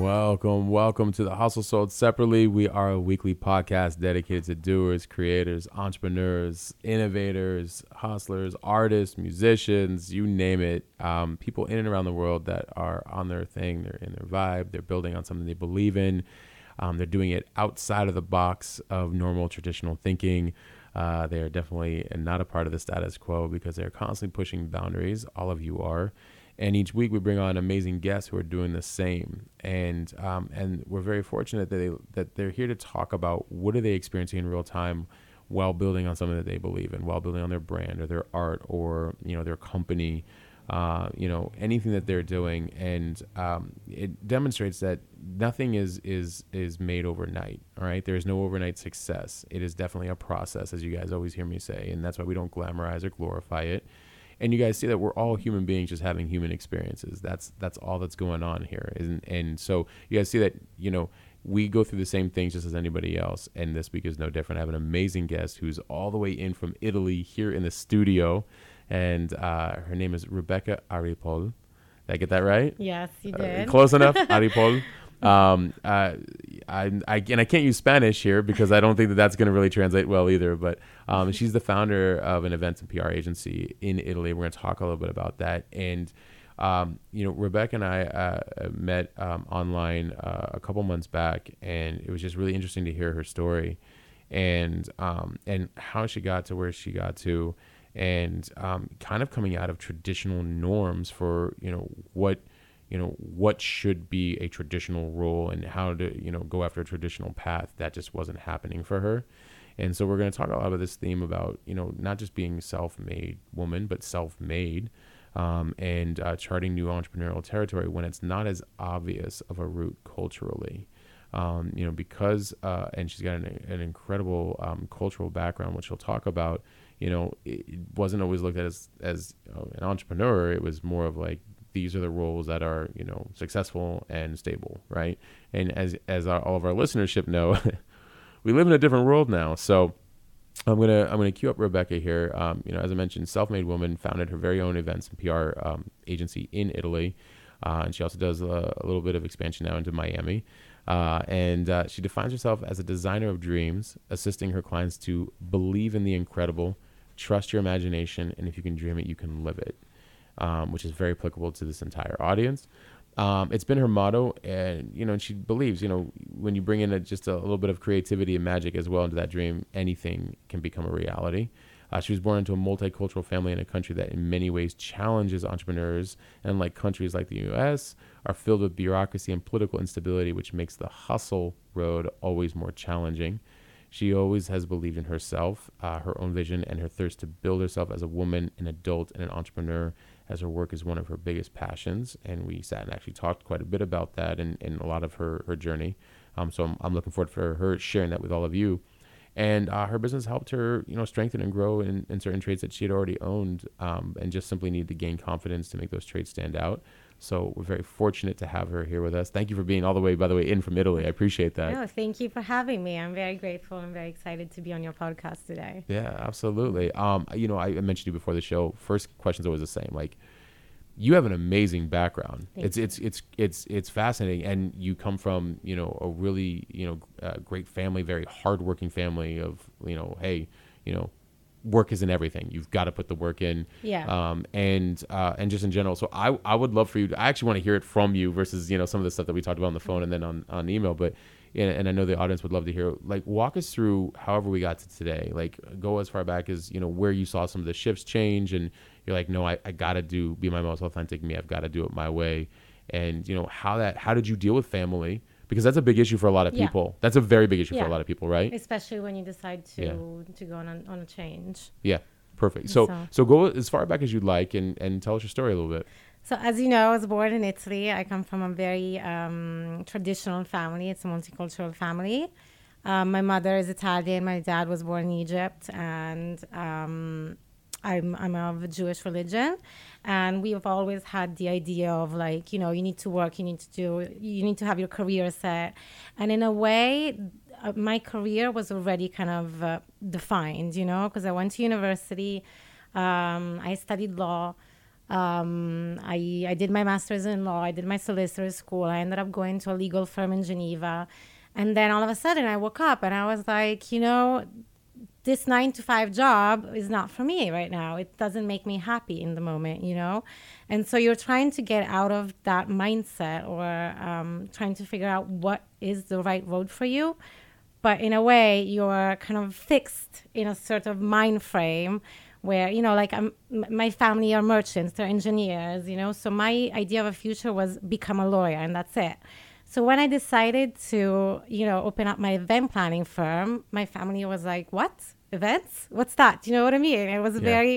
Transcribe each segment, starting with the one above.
Welcome, welcome to the Hustle Sold Separately. We are a weekly podcast dedicated to doers, creators, entrepreneurs, innovators, hustlers, artists, musicians, you name it. Um, people in and around the world that are on their thing, they're in their vibe, they're building on something they believe in. Um, they're doing it outside of the box of normal traditional thinking. Uh, they are definitely not a part of the status quo because they're constantly pushing boundaries. All of you are and each week we bring on amazing guests who are doing the same. And um, and we're very fortunate that they that they're here to talk about what are they experiencing in real time while building on something that they believe in while building on their brand or their art or you know their company uh, you know anything that they're doing. And um, it demonstrates that nothing is is is made overnight all right? There is no overnight success. It is definitely a process as you guys always hear me say. And that's why we don't glamorize or glorify it and you guys see that we're all human beings just having human experiences. That's that's all that's going on here and and so you guys see that you know we go through the same things just as anybody else and this week is no different. I have an amazing guest who's all the way in from italy here in the studio and uh, her name is rebecca aripol. Did i get that right? Yes, you uh, did. close enough, Aripol. Um, uh, I, I, and I can't use Spanish here because I don't think that that's going to really translate well either. But um, she's the founder of an events and PR agency in Italy. We're going to talk a little bit about that. And, um, you know, Rebecca and I uh, met um, online uh, a couple months back, and it was just really interesting to hear her story and um, and how she got to where she got to, and um, kind of coming out of traditional norms for you know what you know what should be a traditional role and how to you know go after a traditional path that just wasn't happening for her. And so we're going to talk a lot about this theme about you know not just being self-made woman but self-made um, and uh, charting new entrepreneurial territory when it's not as obvious of a route culturally. Um, you know because uh, and she's got an, an incredible um, cultural background which she'll talk about you know it wasn't always looked at as as an entrepreneur. It was more of like these are the roles that are you know successful and stable right? And as as our, all of our listenership know we live in a different world now. So i'm gonna i'm gonna cue up rebecca here. Um, you know as i mentioned self-made woman founded her very own events and pr um, agency in italy. Uh, and she also does a, a little bit of expansion now into miami. Uh, and uh, she defines herself as a designer of dreams assisting her clients to believe in the incredible trust your imagination and if you can dream it you can live it um, which is very applicable to this entire audience. Um, it's been her motto, and you know, and she believes, you know, when you bring in a, just a little bit of creativity and magic as well into that dream, anything can become a reality. Uh, she was born into a multicultural family in a country that, in many ways, challenges entrepreneurs, and like countries like the U.S., are filled with bureaucracy and political instability, which makes the hustle road always more challenging. She always has believed in herself, uh, her own vision, and her thirst to build herself as a woman, an adult, and an entrepreneur, as her work is one of her biggest passions. And we sat and actually talked quite a bit about that and, and a lot of her, her journey. Um, so I'm, I'm looking forward for her sharing that with all of you. And uh, her business helped her, you know, strengthen and grow in, in certain traits that she had already owned, um, and just simply needed to gain confidence to make those traits stand out. So we're very fortunate to have her here with us. Thank you for being all the way, by the way, in from Italy. I appreciate that. No, thank you for having me. I'm very grateful and very excited to be on your podcast today. Yeah, absolutely. Um, you know, I mentioned you before the show. First question's always the same. Like, you have an amazing background. Thank it's it's it's it's it's fascinating, and you come from you know a really you know uh, great family, very hardworking family. Of you know, hey, you know, work isn't everything. You've got to put the work in. Yeah. Um, and uh, and just in general. So I I would love for you. To, I actually want to hear it from you versus you know some of the stuff that we talked about on the phone and then on on email, but. And, and I know the audience would love to hear. Like, walk us through however we got to today. Like, go as far back as you know where you saw some of the shifts change, and you're like, no, I, I gotta do be my most authentic me. I've got to do it my way. And you know how that how did you deal with family? Because that's a big issue for a lot of Yeah. people. That's a very big issue for a lot of people, right? Especially when you decide to to go on a, on a change. Yeah, perfect. So So- so go as far back as you'd like and and tell us your story a little bit. So, as you know, I was born in Italy. I come from a very um, traditional family. It's a multicultural family. Um, my mother is Italian. My dad was born in Egypt, and um, I'm I'm of Jewish religion. And we have always had the idea of like, you know, you need to work, you need to do, you need to have your career set. And in a way, uh, my career was already kind of uh, defined, you know, because I went to university, um, I studied law. Um, I, I did my master's in law. I did my solicitor's school. I ended up going to a legal firm in Geneva. And then all of a sudden I woke up and I was like, you know, this nine to five job is not for me right now. It doesn't make me happy in the moment, you know? And so you're trying to get out of that mindset or um, trying to figure out what is the right road for you. But in a way, you're kind of fixed in a sort of mind frame where, you know, like I'm, my family are merchants, they're engineers, you know? So my idea of a future was become a lawyer and that's it. So when I decided to, you know, open up my event planning firm, my family was like, "What events? What's that?" You know what I mean? It was Yeah. very,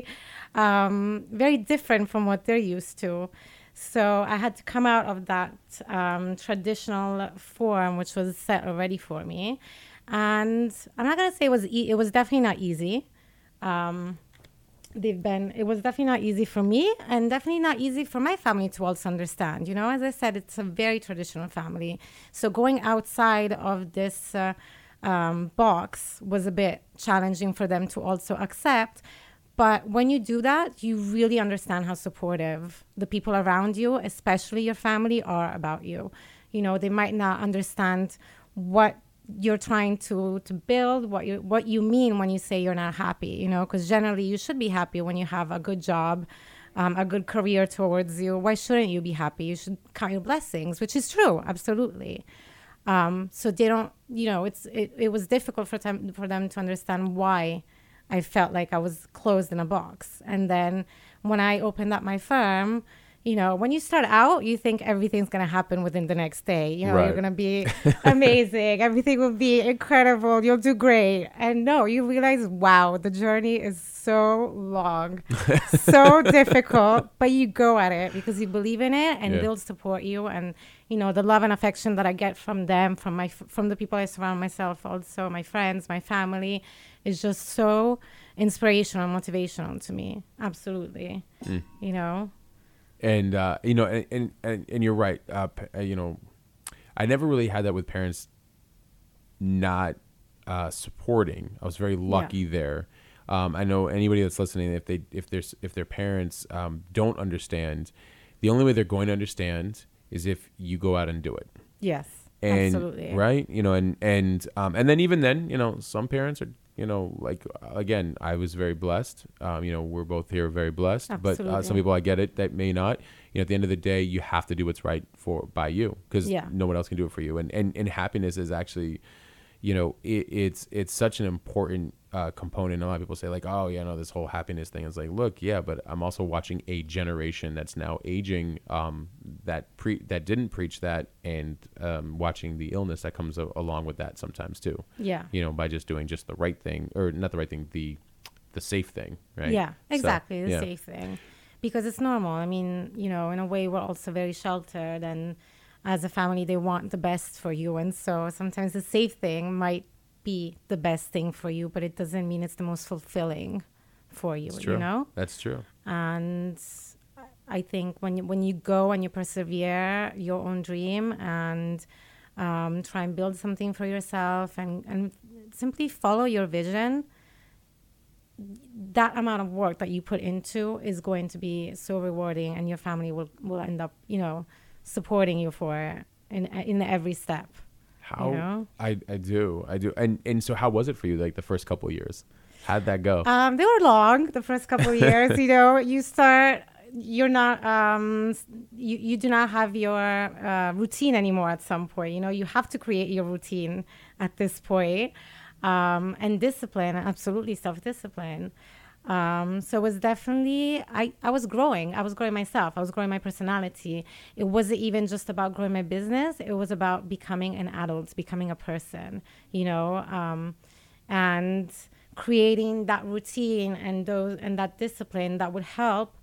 um, very different from what they're used to. So I had to come out of that um, traditional form, which was set already for me. And I'm not gonna say it was. E- it was definitely not easy. Um, they've been it was definitely not easy for me and definitely not easy for my family to also understand you know? As i said it's a very traditional family. So going outside of this uh, um, box was a bit challenging for them to also accept. But when you do that you really understand how supportive the people around you especially your family are about you. You know they might not understand what you're trying to to build what you what you mean when you say you're not happy you know because generally you should be happy when you have a good job um, a good career towards you. Why shouldn't you be happy? You should count your blessings which is true absolutely. Um, so they don't you know it's it, it was difficult for them for them to understand why i felt like i was closed in a box. And then when i opened up my firm you know, when you start out, you think everything's going to happen within the next day. You know, Right. you're going to be amazing. Everything will be incredible. You'll do great. And no, you realize, wow, the journey is so long, so difficult, but you go at it because you believe in it and Yeah. they'll support you. And, you know, the love and affection that I get from them, from my, from the people I surround myself, also my friends, my family, is just so inspirational, and motivational to me. Absolutely. Mm. You know? And uh, you know, and and, and, you're right. Uh, uh, you know, I never really had that with parents not uh, supporting. I was very lucky there. Um, I know anybody that's listening, if they if there's if their parents um, don't understand, the only way they're going to understand is if you go out and do it. Yes. And absolutely. right, you know, and and um, and then even then, you know, some parents are, you know, like again, I was very blessed. Um, you know, we're both here very blessed, but uh, some people I get it that may not. You know, at the end of the day, you have to do what's right for by you because Yeah. no one else can do it for you. And and and happiness is actually, you know, it, it's it's such an important uh, component. A lot of people say like, oh yeah, no, this whole happiness thing is like, look, yeah, but I'm also watching a generation that's now aging um, that pre that didn't preach that, and um, watching the illness that comes a- along with that sometimes too. Yeah. You know, by just doing just the right thing, or not the right thing, the the safe thing, right? Yeah, So, exactly. the yeah. safe thing. Because it's normal. I mean, you know, in a way, we're also very sheltered, and as a family, they want the best for you. And so sometimes the safe thing might be the best thing for you, but it doesn't mean it's the most fulfilling for you, you know? That's true. and I think when you, when you go and you persevere your own dream and um, try and build something for yourself and, and simply follow your vision, that amount of work that you put into is going to be so rewarding, and your family will, will end up, you know, supporting you for it in in every step. How know? I I do I do and and so how was it for you like the first couple of years? How'd that go? Um, they were long the first couple of years. you know, you start. You're not. Um, you you do not have your uh, routine anymore. At some point, you know, you have to create your routine at this point. Um, and discipline, absolutely self discipline. Um, so it was definitely I, I was growing. I was growing myself. I was growing my personality. It wasn't even just about growing my business. It was about becoming an adult, becoming a person. You know, um, and creating that routine and those and that discipline that would help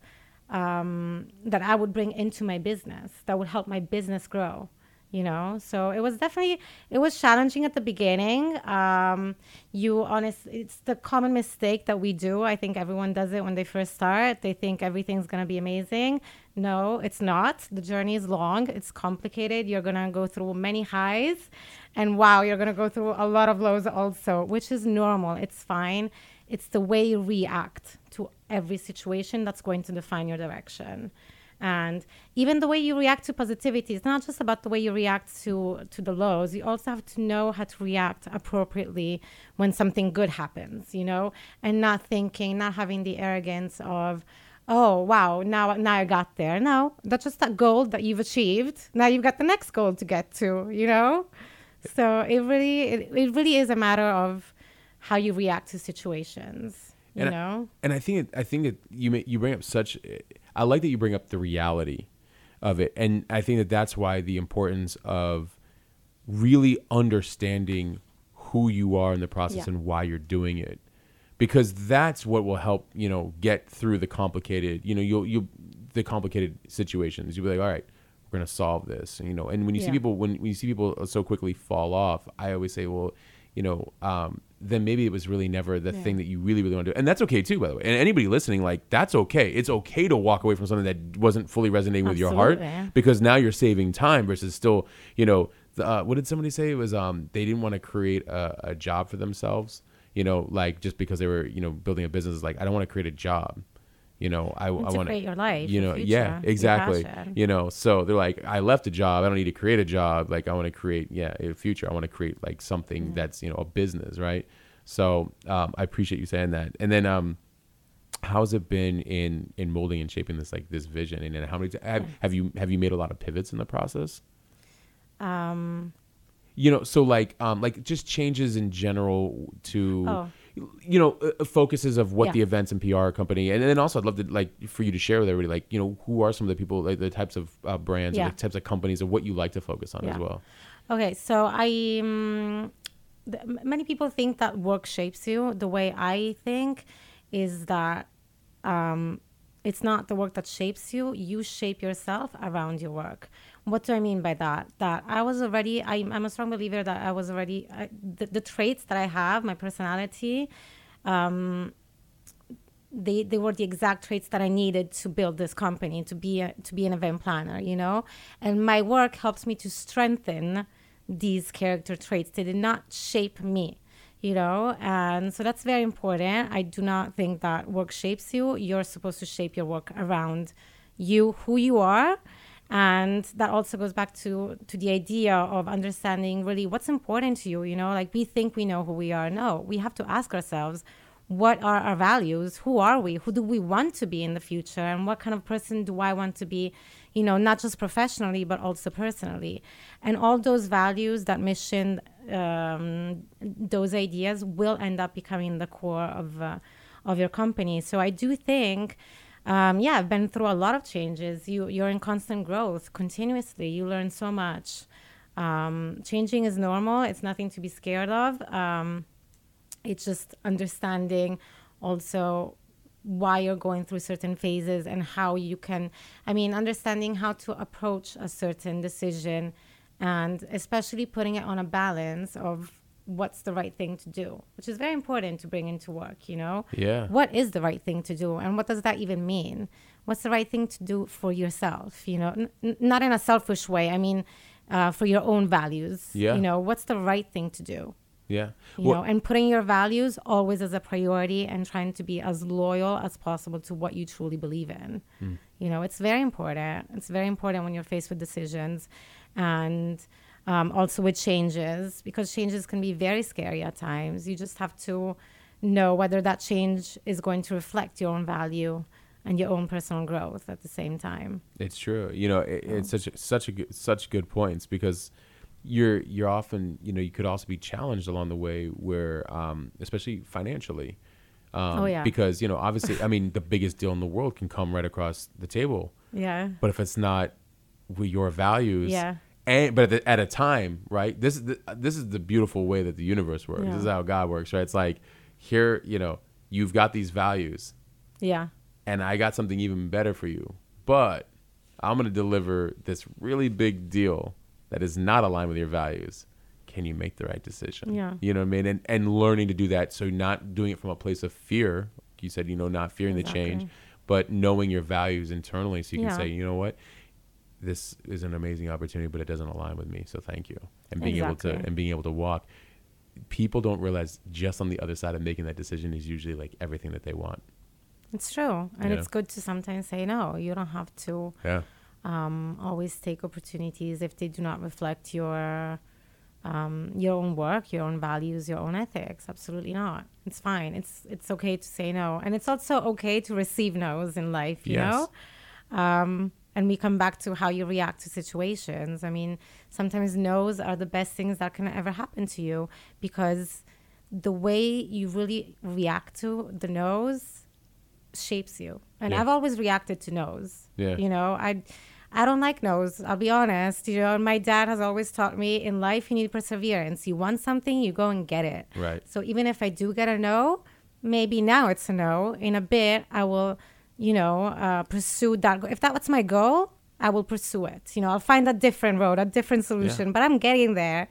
um, that I would bring into my business that would help my business grow. You know, so it was definitely it was challenging at the beginning. Um, you honest, it's the common mistake that we do. I think everyone does it when they first start. They think everything's gonna be amazing. No, it's not. The journey is long. It's complicated. You're gonna go through many highs, and wow, you're gonna go through a lot of lows also, which is normal. It's fine. It's the way you react to every situation that's going to define your direction. And even the way you react to positivity, it's not just about the way you react to, to the lows. You also have to know how to react appropriately when something good happens, you know, and not thinking, not having the arrogance of, oh wow, now now I got there. No, that's just a goal that you've achieved. Now you've got the next goal to get to, you know? So it really it, it really is a matter of how you react to situations, you And I- know? and I think it, I think that you ma- you bring up such. I like that you bring up the reality of it, and I think that that's why the importance of really understanding who you are in the process Yeah. and why you're doing it, because that's what will help you know get through the complicated. You know, you'll you the complicated situations. You'll be like, all right. We're gonna solve this, you know. And when you see people, when, when you see people so quickly fall off, I always say, well, you know, um, then maybe it was really never the Yeah. thing that you really, really want to do. And that's okay too, by the way. And anybody listening, like, that's okay. It's okay to walk away from something that wasn't fully resonating with your heart because now you're saving time versus still, you know, the, uh, what did somebody say? It was um, they didn't want to create a, a job for themselves, you know, like just because they were, you know, building a business. Like, I don't want to create a job. You know, I, I And to create your life, You know, yeah, future, your exactly. You know, so they're like, I left a job. I don't need to create a job. Like, I want to create, yeah, a future. I want to create like something that's, you know, a business, right? So um, I appreciate you saying that. And then, um, how's it been in in molding and shaping this like this vision? And then how many t- have, have you have you made a lot of pivots in the process? Um, You know, so like um, like just changes in general to. Oh. You know, uh, focuses of what Yeah. the events and PR company, and then also I'd love to like for you to share with everybody, like you know, who are some of the people, like the types of uh, brands, or Yeah. the types of companies, and what you like to focus on as well. Okay, so I um, th- many people think that work shapes you. The way I think is that um, it's not the work that shapes you. You shape yourself around your work. What do I mean by that? That I was already. I'm, I'm a strong believer that I was already I, the, the traits that I have, my personality. Um, they they were the exact traits that I needed to build this company to be a, to be an event planner, you know. And my work helps me to strengthen these character traits. They did not shape me, you know. And so that's very important. I do not think that work shapes you. You're supposed to shape your work around you, who you are. And that also goes back to to the idea of understanding really what's important to you, you know, like we think we know who we are. No, we have to ask ourselves what are our values? Who are we? Who do we want to be in the future? And what kind of person do i want to be you know not just professionally but also personally? And all those values that mission um, those ideas will end up becoming the core of uh, of your company. So i do think um, yeah i've been through a lot of changes. You you're in constant growth continuously. You learn so much. Um, changing is normal. It's nothing to be scared of. Um, it's just understanding also why you're going through certain phases and how you can i mean understanding how to approach a certain decision and especially putting it on a balance of what's the right thing to do which is very important to bring into work you know Yeah. what is the right thing to do and what does that even mean what's the right thing to do for yourself you know N- not in a selfish way i mean uh, for your own values Yeah. you know what's the right thing to do Yeah. you Well- know and putting your values always as a priority and trying to be as loyal as possible to what you truly believe in Hmm. you know it's very important it's very important when you're faced with decisions and um, also with changes because changes can be very scary at times you just have to know whether that change is going to reflect your own value and your own personal growth at the same time It's true. You know, it, it's such a, such a good, such good points because you're you're often you know you could also be challenged along the way where um, especially financially. Um, Oh, yeah. Because you know, obviously, I mean, the biggest deal in the world can come right across the table, yeah but if it's not with your values, Yeah. And but at, the, at a time, right? This is the, this is the beautiful way that the universe works. This is how God works, right? It's like here, you know, you've got these values, yeah and I got something even better for you. But I'm going to deliver this really big deal that is not aligned with your values. Can you make the right decision? Yeah. You know what I mean? And and learning to do that. So not doing it from a place of fear. like You said, you know, not fearing the change, but knowing your values internally so you can say, you know what? This is an amazing opportunity, but it doesn't align with me. So thank you. And being able to and being able to walk. People don't realize just on the other side of making that decision is usually like everything that they want. It's true. And Yeah. it's good to sometimes say no. You don't have to Yeah. um, always take opportunities if they do not reflect your um, your own work, your own values, your own ethics. Absolutely not. It's fine. It's it's okay to say no, and it's also okay to receive no's in life. You Yes. know. Um, and we come back to how you react to situations. I mean, sometimes no's are the best things that can ever happen to you because the way you really react to the no's shapes you. And Yeah. I've always reacted to no's. Yeah. You know, I I don't like no's. I'll be honest. You know, my dad has always taught me in life you need perseverance. You want something, you go and get it. Right. So even if I do get a no, maybe now it's a no. In a bit, I will, you know, uh, pursue that. If that was my goal, I will pursue it. You know, I'll find a different road, a different solution. But I'm getting there.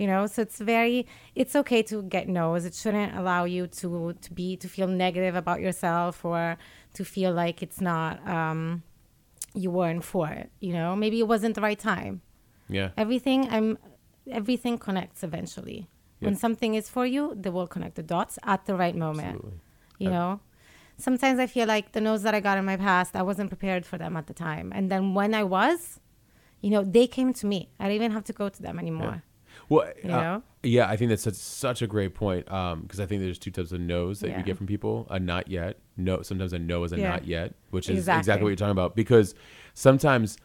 You know, so it's very, it's okay to get no's. It shouldn't allow you to to be to feel negative about yourself or to feel like it's not um, you weren't for it. You know, maybe it wasn't the right time Yeah. everything i'm everything connects eventually when something is for you they will connect the dots at the right moment Absolutely. you Uh, know sometimes i feel like the no's that i got in my past i wasn't prepared for them at the time and then when i was you know they came to me i didn't even have to go to them anymore Well, You uh, know? yeah, I think that's such, such a great point because I think there's two types of no's that you Yeah. get from people: a not yet, no. Sometimes a no is a Yeah. not yet, which is exactly. Exactly. what you're talking about. Because sometimes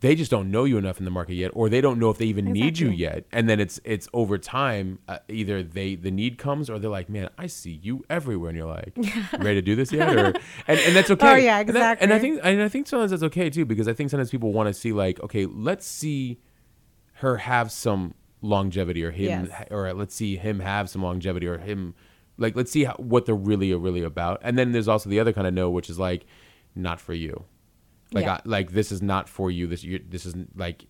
they just don't know you enough in the market yet, or they don't know if they even need you yet. And then it's it's over time, uh, either they the need comes, or they're like, "Man, I see you everywhere," and you're like, "Ready to do this yet?" Or and, and that's okay. Oh, yeah, And that- And, I exactly. think and I think sometimes that's okay too, because I think sometimes people want to see like, okay, let's see her have some longevity or him Yes. or let's see him have some longevity or him like let's see how, what they're really really about and then there's also the other kind of no which is like not for you like Yeah. I, like this is not for you this you this is like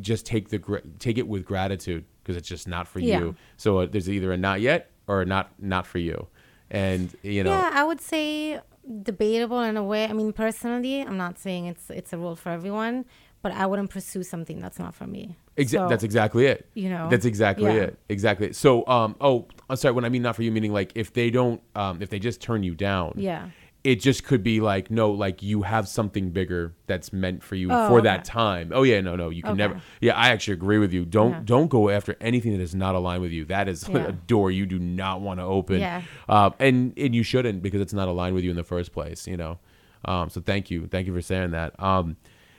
just take the take it with gratitude because it's just not for Yeah. you so uh, there's either a not yet or a not not for you and you know yeah i would say debatable in a way i mean personally i'm not saying it's it's a rule for everyone but i wouldn't pursue something that's not for me Exa- So- that's exactly it. you know, That's exactly yeah. it. Exactly. So, um, oh, I'm sorry. When I mean not for you, meaning like if they don't, um, if they just turn you down, Yeah. It just could be like no, like you have something bigger that's meant for you Oh, for okay. that time. Oh yeah, no, no, you can Okay. never. Yeah, I actually agree with you. Don't Yeah. don't go after anything that is not aligned with you. That is Yeah. a door you do not want to open. Yeah. Um, and and you shouldn't because it's not aligned with you in the first place. You know. Um, so thank you, thank you for saying that. Um,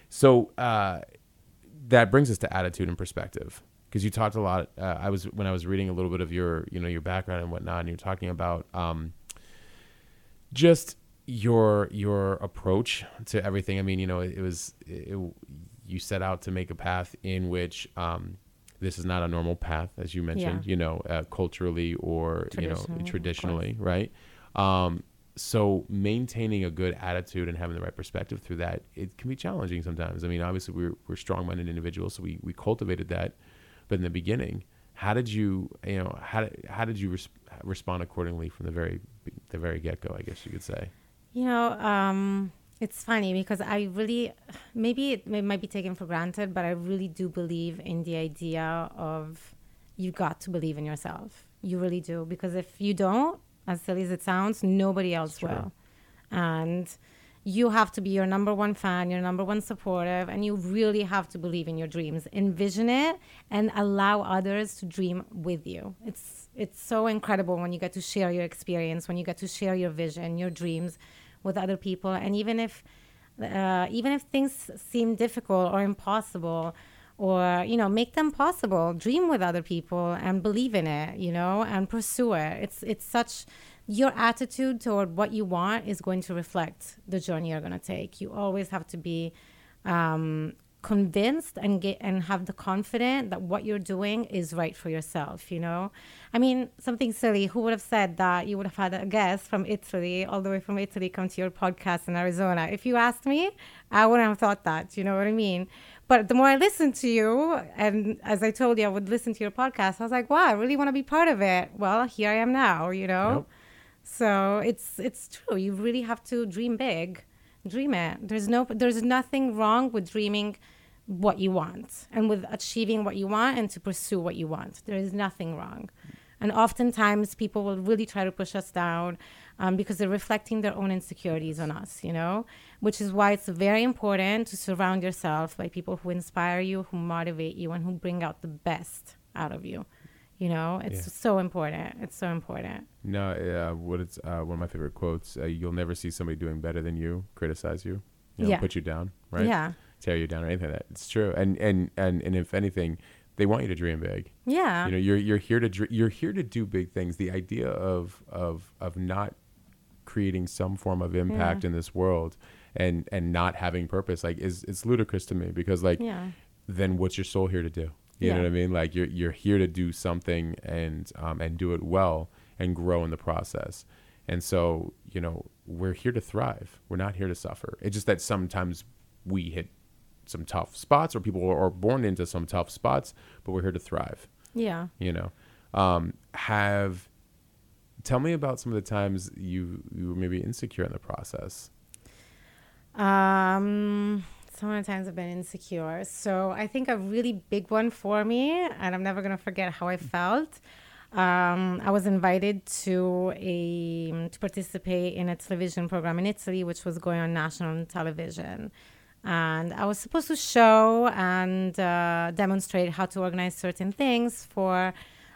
so uh, that brings us to attitude and perspective because you talked a lot uh, i was when i was reading a little bit of your you know your background and whatnot and you're talking about um, just your your approach to everything? I mean you know it, it was it, you set out to make a path in which um, this is not a normal path as you mentioned Yeah. you know uh, culturally or you know Traditionally, right? Um, so maintaining a good attitude and having the right perspective through that it can be challenging sometimes. I mean obviously we're, we're strong-minded individuals so we, we cultivated that. But in the beginning how did you you know how, how did you res- respond accordingly from the very the very get-go i guess you could say You know, um, it's funny because I really, maybe it, it might be taken for granted, but I really do believe in the idea of you got to believe in yourself. You really do. Because if you don't, as silly as it sounds, nobody else will. And you have to be your number one fan, your number one supportive, and you really have to believe in your dreams. Envision it and allow others to dream with you. It's it's so incredible when you get to share your experience, when you get to share your vision, your dreams with other people, and even if uh, even if things seem difficult or impossible or you know make them possible dream with other people and believe in it you know and pursue it. It's it's such your attitude toward what you want is going to reflect the journey you're going to take. You always have to be um, convinced and get and have the confidence that what you're doing is right for yourself you know? I mean something silly who would have said that you would have had a guest from italy all the way from italy come to your podcast in arizona? If you asked me i wouldn't have thought that you know what i mean? But the more i listened to you and as i told you i would listen to your podcast i was like wow i really want to be part of it. Well here i am now you know? Nope. so it's it's true you really have to dream big dream it. There's no there's nothing wrong with dreaming what you want and with achieving what you want and to pursue what you want there is nothing wrong and oftentimes people will really try to push us down um, because they're reflecting their own insecurities on us you know which is why it's very important to surround yourself by people who inspire you who motivate you and who bring out the best out of you you know it's Yeah. so important it's so important No, uh, what it's uh, one of my favorite quotes. Uh, You'll never see somebody doing better than you criticize you, you know, Yeah. put you down, right? yeah Tear you down or anything like that. It's true. And and and and if anything, they want you to dream big. yeah You know, you're you're here to dr- you're here to do big things. The idea of of of not creating some form of impact in this world and and not having purpose like is it's ludicrous to me because like yeah then what's your soul here to do? You know what I mean? Like you're you're here to do something and um, and do it well and grow in the process. And so you know we're here to thrive. We're not here to suffer. It's just that sometimes we hit some tough spots, or people are born into some tough spots, but we're here to thrive. yeah You know, um, have tell me about some of the times you you were maybe insecure in the process. Um, so many times I've been insecure. So I think a really big one for me, and I'm never gonna forget how I felt. Um, I was invited to a to participate in a television program in Italy, which was going on national television, and I was supposed to show and uh, demonstrate how to organize certain things for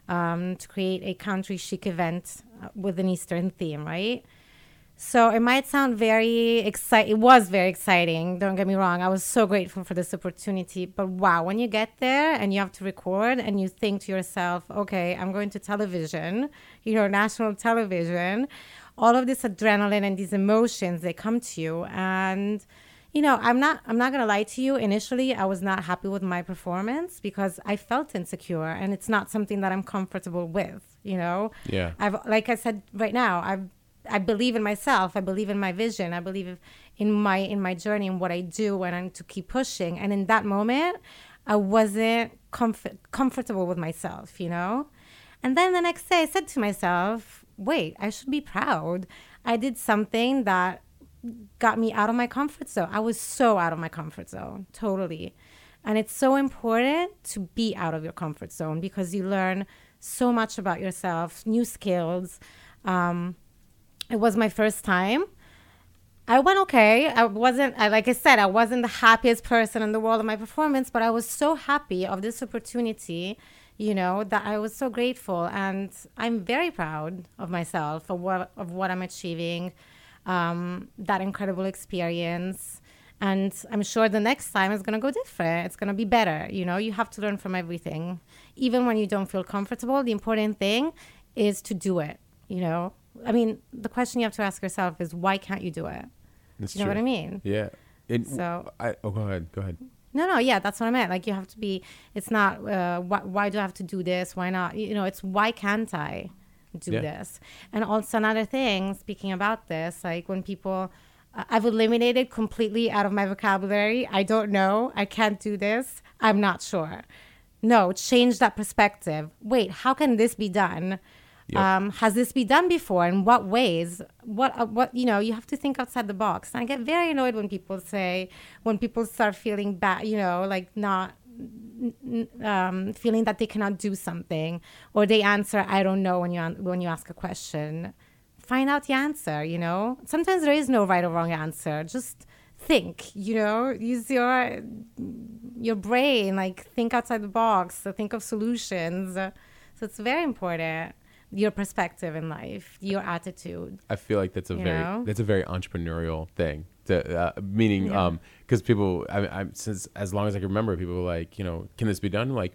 um, to create a country chic event uh, with an Eastern theme, right? So it might sound very exciting. It was very exciting. Don't get me wrong. I was so grateful for this opportunity. But wow, when you get there and you have to record and you think to yourself, okay, I'm going to television, you know, national television, all of this adrenaline and these emotions, they come to you. And, you know, I'm not, I'm not going to lie to you. Initially, I was not happy with my performance because I felt insecure and it's not something that I'm comfortable with, you know? Yeah. I've like I said right now, I I believe in myself. I believe in my vision. I believe in my in my journey and what I do and I'm to keep pushing. And in that moment, I wasn't comfort, comfortable with myself, you know? And then the next day I said to myself, "Wait, I should be proud. I did something that got me out of my comfort zone. I was so out of my comfort zone, totally. And it's so important to be out of your comfort zone because you learn so much about yourself, new skills. Um, it was my first time. I went okay. I wasn't, I, like I said, I wasn't the happiest person in the world of my performance, but I was so happy of this opportunity, you know, that I was so grateful. And I'm very proud of myself, of what, of what I'm achieving, um, that incredible experience. And I'm sure the next time is going to go different. It's going to be better. You know, you have to learn from everything. Even when you don't feel comfortable, the important thing is to do it. You know, I mean, the question you have to ask yourself is why can't you do it? That's you know what. I mean? Yeah. It, So- I, oh, go ahead. Go ahead. No, no, yeah, that's what I meant. Like you have to be. It's not uh, why, why do I have to do this? Why not? You know, it's why can't I do Yeah. this? And also another thing, speaking about this, like when people, uh, I've eliminated completely out of my vocabulary. I don't know. I can't do this. I'm not sure. No, change that perspective. Wait, how can this be done? Yep. Um, has this been done before? In what ways? What uh, what you know? You have to think outside the box. And I get very annoyed when people say, when people start feeling bad, you know, like not um, feeling that they cannot do something, or they answer, "I don't know" when you when you ask a question. Find out the answer. You know, sometimes there is no right or wrong answer. Just think. You know, use your your brain. Like think outside the box. So think of solutions. So it's very important. Your perspective in life, your attitude. I feel like that's a very know? that's a very entrepreneurial thing. To, uh, meaning, Yeah. um, because people, I, I'm since as long as I can remember, people were like, you know, can this be done? Like,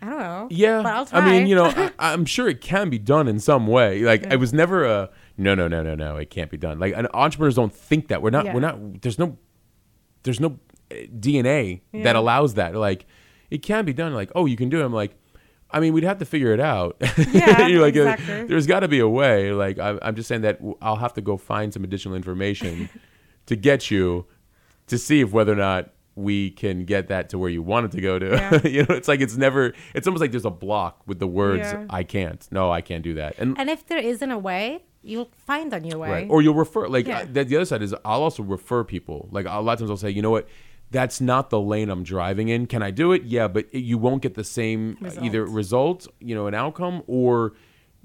I don't know. yeah. but I'll try. I mean, you know, I, I'm sure it can be done in some way. Like, Yeah. it was never a no, no, no, no, no. It can't be done. Like, and entrepreneurs don't think that. We're not. Yeah. We're not. There's no. There's no DNA that allows that. Like, it can be done. Like, oh, you can do it. I'm like, I mean, we'd have to figure it out. Yeah, like, uh, exactly. there's got to be a way. Like, I'm, I'm just saying that I'll have to go find some additional information to get you to see if whether or not we can get that to where you want it to go to. Yeah. you know, it's like it's never. It's almost like there's a block with the words. Yeah. I can't. No, I can't do that. And And if there isn't a way, you'll find a new way. Right. Or you'll refer like Yeah. uh, that. The other side is I'll also refer people. Like a lot of times I'll say, you know what, that's not the lane I'm driving in. Can I do it? Yeah, but it, you won't get the same uh, either Result. result, you know, an outcome, or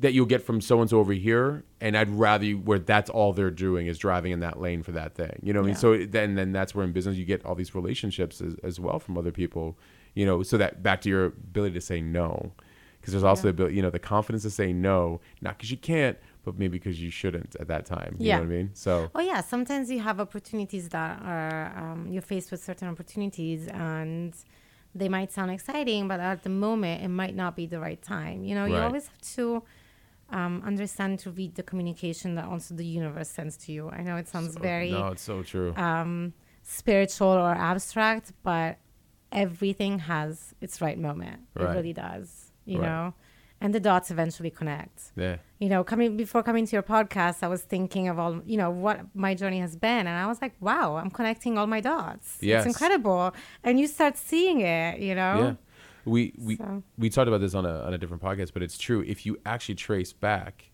that you'll get from so and so over here. And I'd rather you where that's all they're doing is driving in that lane for that thing. You know what I mean? So then then that's where in business you get all these relationships as, as well from other people. You know, so that back to your ability to say no. Because there's also the ability, you know, the confidence to say no, not because you can't, but maybe because you shouldn't at that time. You Yeah. know what I mean? So Oh yeah, sometimes you have opportunities that are um, you're faced with certain opportunities and they might sound exciting, but at the moment it might not be the right time. You know, you always have to um, understand to read the communication that also the universe sends to you. I know it sounds So- very no, it's so true. um, spiritual or abstract, but everything has its right moment. Right. It really does. You Right. know, and the dots eventually connect yeah, you know, coming before coming to your podcast, I was thinking of all, you know, what my journey has been, and I was like, wow, I'm connecting all my dots. Yes. It's incredible, and you start seeing it, you know. yeah. We we So- we talked about this on a on a different podcast, but it's true. If you actually trace back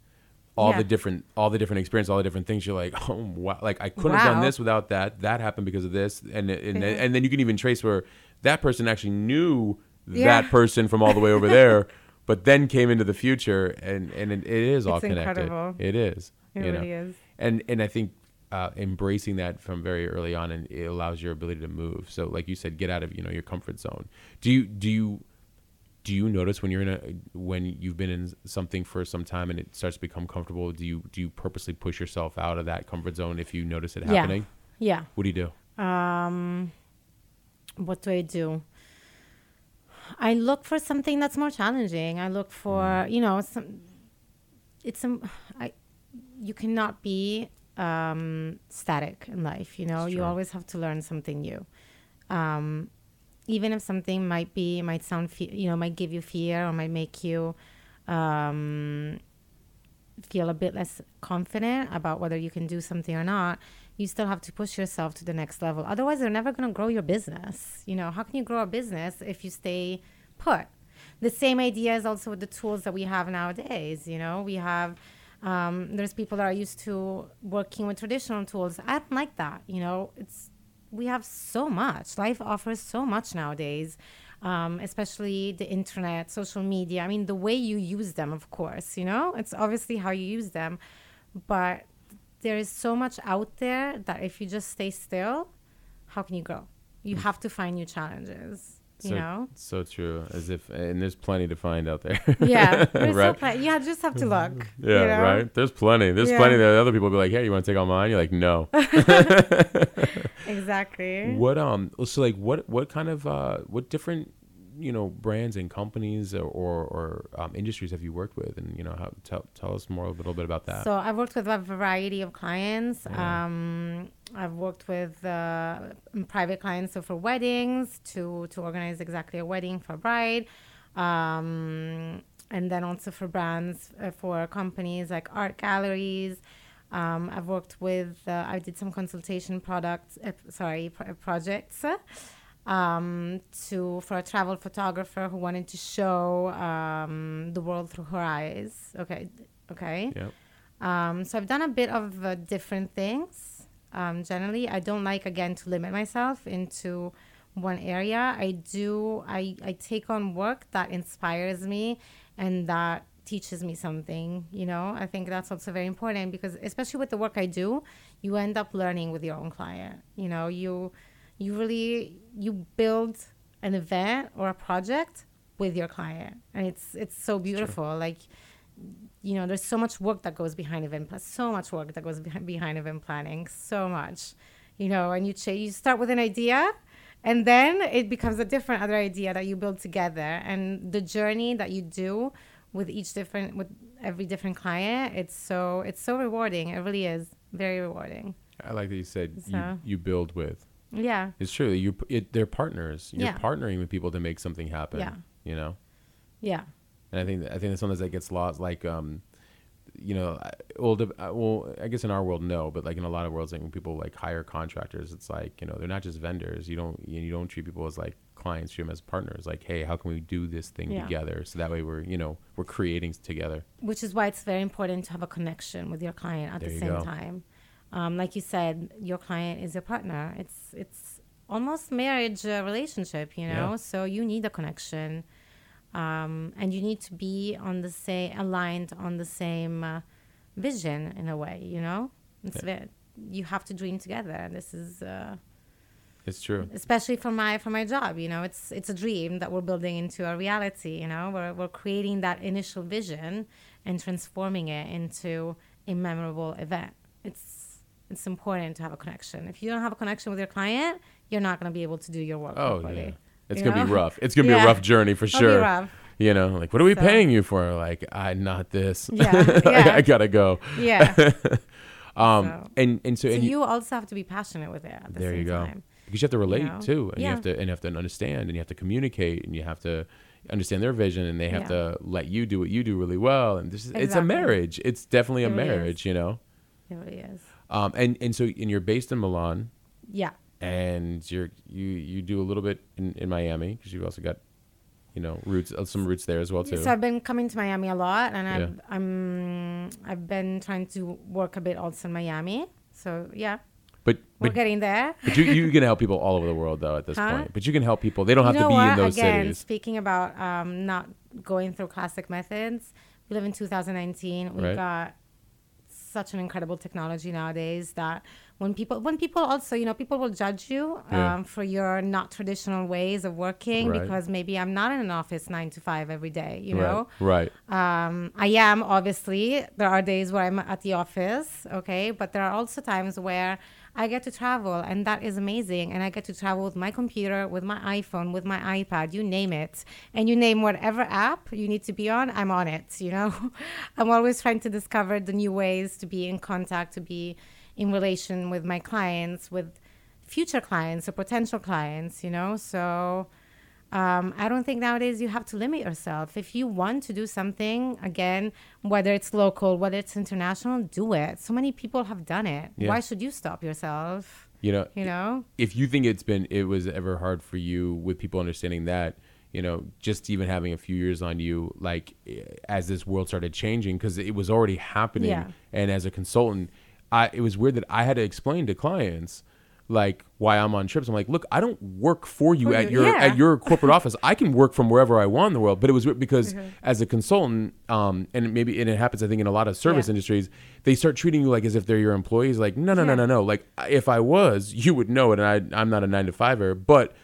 all Yeah. the different all the different experience, all the different things, you're like, oh wow, like I couldn't have done this without that. That happened because of this, and and Yeah. and then you can even trace where that person actually knew Yeah. that person from all the way over there. But then came into the future, and and it, it is all It's connected. incredible. It is. It you know? is. and and I think uh, embracing that from very early on, and it allows your ability to move. So, like you said, get out of you know your comfort zone. Do you do you do you notice when you're in a when you've been in something for some time and it starts to become comfortable? Do you do you purposely push yourself out of that comfort zone if you notice it happening? Yeah. yeah. What do you do? Um, what do I do? I look for something that's more challenging. I look for, Mm. you know, some. It's some. I. You cannot be um, static in life. You know, you always have to learn something new. Um, even if something might be might sound fe- you know might give you fear or might make you um, feel a bit less confident about whether you can do something or not you still have to push yourself to the next level. Otherwise you're never going to grow your business. You know how can you grow a business if you stay put? The same idea is also with the tools that we have nowadays you know? We have um, there's people that are used to working with traditional tools i don't like that you know it's we have so much. Life offers so much nowadays, um, especially the internet, social media. I mean, the way you use them, of course, you know, it's obviously how you use them. But there is so much out there that if you just stay still, how can you grow? You have to find new challenges, you so, know? so true. As if, and there's plenty to find out there. Yeah, there's so Right. plenty. You just have to look. Yeah, you know? right. There's plenty. There's Yeah. plenty that other people be like, "Hey, you want to take all mine?" You're like, "No." Exactly. What um so like what what kind of uh what different you know brands and companies or or, or um, industries have you worked with and you know how tell tell us more a little bit about that. So I've worked with a variety of clients. Yeah. Um, I've worked with uh, private clients, so for weddings to to organize exactly a wedding for a bride, um, and then also for brands uh, for companies like art galleries. Um, I've worked with. Uh, I did some consultation products. Uh, sorry, pro- projects. Um, to for a travel photographer who wanted to show um, the world through her eyes. Okay, okay. Yep. Um, so I've done a bit of uh, different things. Um, generally, I don't like again to limit myself into one area. I do. I I take on work that inspires me and that teaches me something. You know, I think that's also very important because especially with the work I do, you end up learning with your own client. You know, you you really you build an event or a project with your client, and it's it's so beautiful. Like you know, there's so much work that goes behind event plan, so much work that goes behind, behind event planning, so much, you know, and you ch- you start with an idea, and then it becomes a different other idea that you build together, and the journey that you do with each different with every different client, it's so it's so rewarding. It really is very rewarding. I like that you said So- you, you build with Yeah. It's true. You it, they're partners. You're Yeah. partnering with people to make something happen. Yeah. You know. Yeah. And I think I think that's sometimes that gets lost. Like, um, you know, well, uh, well, I guess in our world, no, but like in a lot of worlds, like when people like hire contractors, it's like you know they're not just vendors. You don't you, you don't treat people as like clients. Treat them as partners. Like, hey, how can we do this thing Yeah. together? So that way we're you know we're creating together. which is why it's very important to have a connection with your client at There the same go. time. Um, like you said, your client is your partner. It's it's almost marriage uh, relationship, you know. Yeah. So you need a connection, um, and you need to be on the same aligned on the same uh, vision in a way, you know. It's Yeah. you have to dream together. And this is. Uh, It's true. especially for my for my job you know it's it's a dream that we're building into a reality you know we're, we're creating that initial vision and transforming it into a memorable event it's it's important to have a connection if you don't have a connection with your client you're not going to be able to do your work Oh properly yeah. It's you gonna be rough. It's gonna be a rough journey for sure. rough. You know, like what are we So- paying you for? Like, I not this. Yeah, I- yeah. I, gotta go. yeah Um, So- and and so, so and you also have to be passionate with it at the there same you go. time Because you have to relate know? too, and you Yeah. have to and you have to understand, and you have to communicate, and you have to understand their vision, and they have Yeah. to let you do what you do really well. And this is it's a marriage. It's definitely a It really is. marriage, you know. it really is Um, and and so and you're based in Milan, yeah and you're you you do a little bit in, in Miami because you've also got you know roots uh, some roots there as well too. So I've been coming to Miami a lot, and I've, Yeah. I'm I've been trying to work a bit also in Miami. So yeah, but we're but, getting there. but you you can help people all over the world though at this Huh? point. But you can help people. They don't have you know to be what? in those Again, cities. speaking about um, not going through classic methods, we live in 2019. We've Right. got such an incredible technology nowadays that when people when people also you know people will judge you um, for your not traditional ways of working Right. because maybe I'm not in an office nine to five every day. You right. know. Right. Um, I am obviously. There are days where I'm at the office, okay, but there are also times where I get to travel, and that is amazing. And I get to travel with my computer, with my iPhone, with my iPad, you name it, and you name whatever app you need to be on, I'm on it. You know, I'm always trying to discover the new ways to be in contact, to be in relation with my clients, with future clients or potential clients. You know, so um, I don't think nowadays you have to limit yourself. If you want to do something, again, whether it's local, whether it's international, do it. So many people have done it. Yeah. Why should you stop yourself? You know, You know? if you think it's been it was ever hard for you with people understanding that you know just even having a few years on you like eh, as this world started changing because it was already happening Yeah. and as a consultant i it was weird that i had to explain to clients like why i'm on trips i'm like look i don't work for you For at you, your yeah. at your corporate office i can work from wherever i want in the world but it was because Mm-hmm. as a consultant um and maybe and it happens i think in a lot of service Yeah. industries they start treating you like as if they're your employees like no no no Yeah. no no like if i was you would know it and I, i'm not a nine to fiver but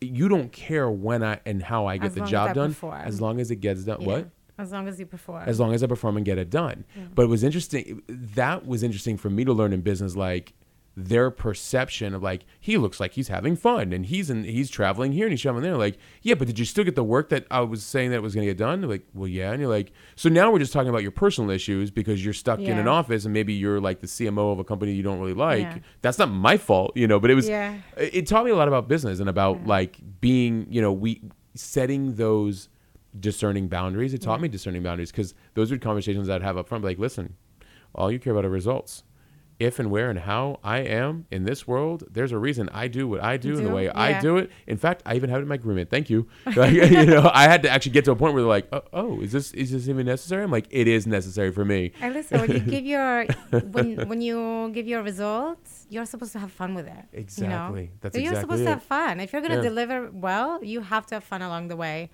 you don't care when i and how i get As the job done perform. as long as it gets done what As long as you perform. as long as I perform and get it done. But it was interesting. That was interesting for me to learn in business, like their perception of like he looks like he's having fun and he's in he's traveling here and he's traveling there. Like yeah, but did you still get the work that I was saying that was going to get done? They're like well yeah, and you're like so now we're just talking about your personal issues because you're stuck in an office and maybe you're like the CMO of a company you don't really like. Yeah. That's not my fault, you know. But it was Yeah. it taught me a lot about business and about like being you know we setting those discerning boundaries it taught me discerning boundaries because those are conversations i'd have up front like listen all you care about are results if and where and how i am in this world there's a reason i do what i do, You and the do? way i do it in fact i even have it in my agreement thank you like, you know i had to actually get to a point where they're like oh, oh is this is this even necessary i'm like it is necessary for me and listen, when you give your when when you give your results, you're supposed to have fun with it. You Exactly. know? That's So you're supposed it. to have fun. If you're gonna Yeah. deliver well, you have to have fun along the way.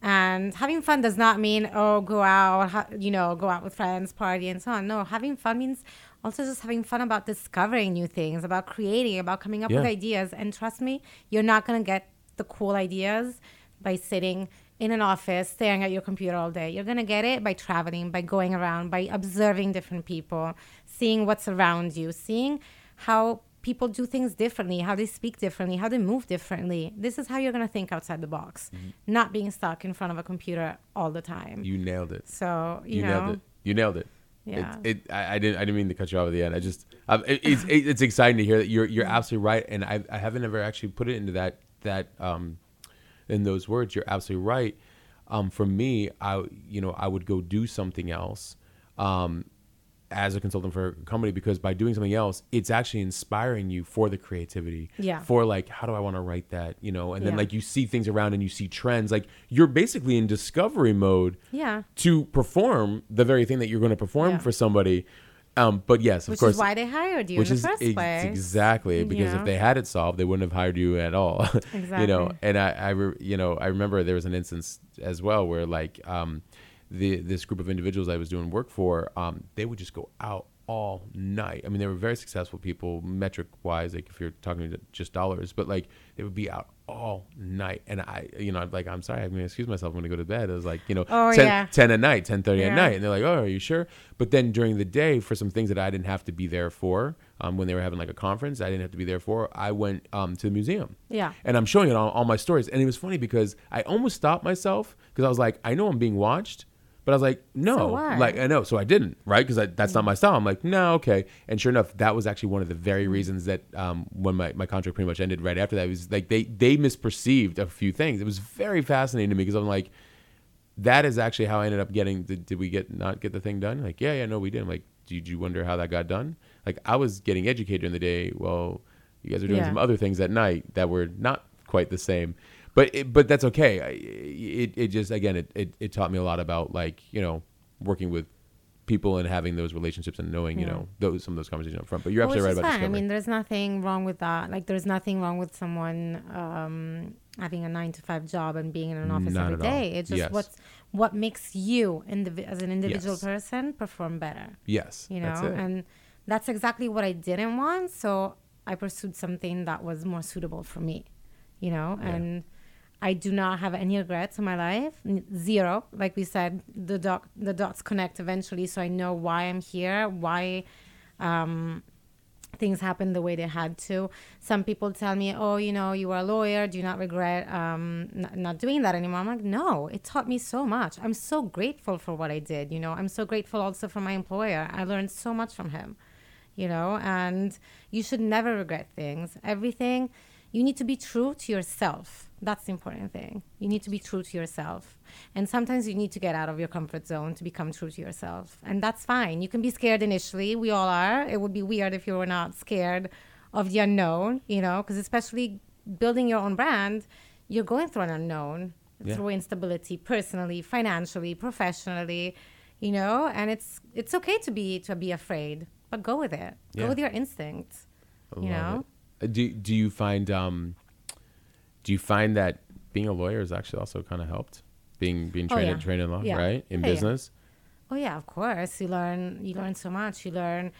And having fun does not mean oh go out, ha- you know, go out with friends, party, and so on. No, having fun means also just having fun about discovering new things, about creating, about coming up with ideas. And trust me, you're not gonna get the cool ideas by sitting in an office staring at your computer all day. You're gonna get it by traveling, by going around, by observing different people, seeing what's around you, seeing how people do things differently, how they speak differently, how they move differently. This is how you're gonna think outside the box, not being stuck in front of a computer all the time. you nailed it so you, you know, nailed it you nailed it Yeah. It, it I, I didn't I didn't mean to cut you off at the end. I just um, it, it's it's exciting to hear that you're you're absolutely right, and I I haven't ever actually put it into that that um in those words. You're absolutely right. Um, for me, I you know I would go do something else. Um, as a consultant for a company because by doing something else it's actually inspiring you for the creativity Yeah. for like how do i want to write that you know and then Yeah. like you see things around and you see trends like you're basically in discovery mode Yeah. to perform the very thing that you're going to perform Yeah. for somebody um but yes of Which course is why they hired you which in is the first ex- place. exactly because Yeah. if they had it solved they wouldn't have hired you at all Exactly. you know and i i re, you know i remember there was an instance as well where like um the this group of individuals i was doing work for um they would just go out all night. I mean they were very successful people metric wise like if you're talking just dollars but like they would be out all night. And i you know I'm like i'm sorry i'm gonna excuse myself i'm gonna go to bed. It was like you know Oh, 10, yeah. 10 at night 10 30 at night. And they're like oh are you sure? But then during the day for some things that i didn't have to be there for um, when they were having like a conference i didn't have to be there for i went um, to the museum. Yeah. and i'm showing it on all my stories. And it was funny because i almost stopped myself because i was like i know i'm being watched but i was like no So like i know so i didn't right because that's not my style i'm like no okay and sure enough that was actually one of the very Mm. reasons that um, when my, my contract pretty much ended right after that it was like they they misperceived a few things it was very fascinating to me because i'm like that is actually how I ended up getting. Did, did we get not get the thing done? Like, yeah, yeah, no, we did. I'm like, did you wonder how that got done? Like, I was getting educated in the day. Well, you guys are doing Yeah. some other things at night that were not quite the same. But it, but that's okay. I, it it just again it, it it taught me a lot about like you know working with people and having those relationships and knowing you Yeah. know those some of those conversations up front. But you're Which absolutely right about fine. I mean, there's nothing wrong with that. Like, there's nothing wrong with someone um, having a nine to five job and being in an office Not every at all. It's just Yes. what's what makes you, indiv- as an individual Yes. person, perform better. yes, You know, that's and that's exactly what I didn't want. So I pursued something that was more suitable for me. You know, Yeah. and I do not have any regrets in my life. Zero. Like we said, the dot the dots connect eventually, so I know why I'm here, why um, things happened the way they had to. Some people tell me, "Oh, you know, you were a lawyer. Do you not regret um, n- not doing that anymore?" I'm like, "No, it taught me so much. I'm so grateful for what I did. You know, I'm so grateful also for my employer. I learned so much from him. You know, and you should never regret things. Everything." You need to be true to yourself. That's the important thing. You need to be true to yourself. And sometimes you need to get out of your comfort zone to become true to yourself. And that's fine. You can be scared initially. We all are. It would be weird if you were not scared of the unknown, you know, because especially building your own brand, you're going through an unknown Yeah. through instability personally, financially, professionally, you know, and it's it's okay to be to be afraid, but go with it. Yeah. Go with your instincts. I you know? it. Do do you find um do you find that being a lawyer has actually also kind of helped being being Oh, trained yeah. in trained in law, Yeah. right? In Yeah, yeah. business. Oh yeah, of course. You learn you learn so much. You learn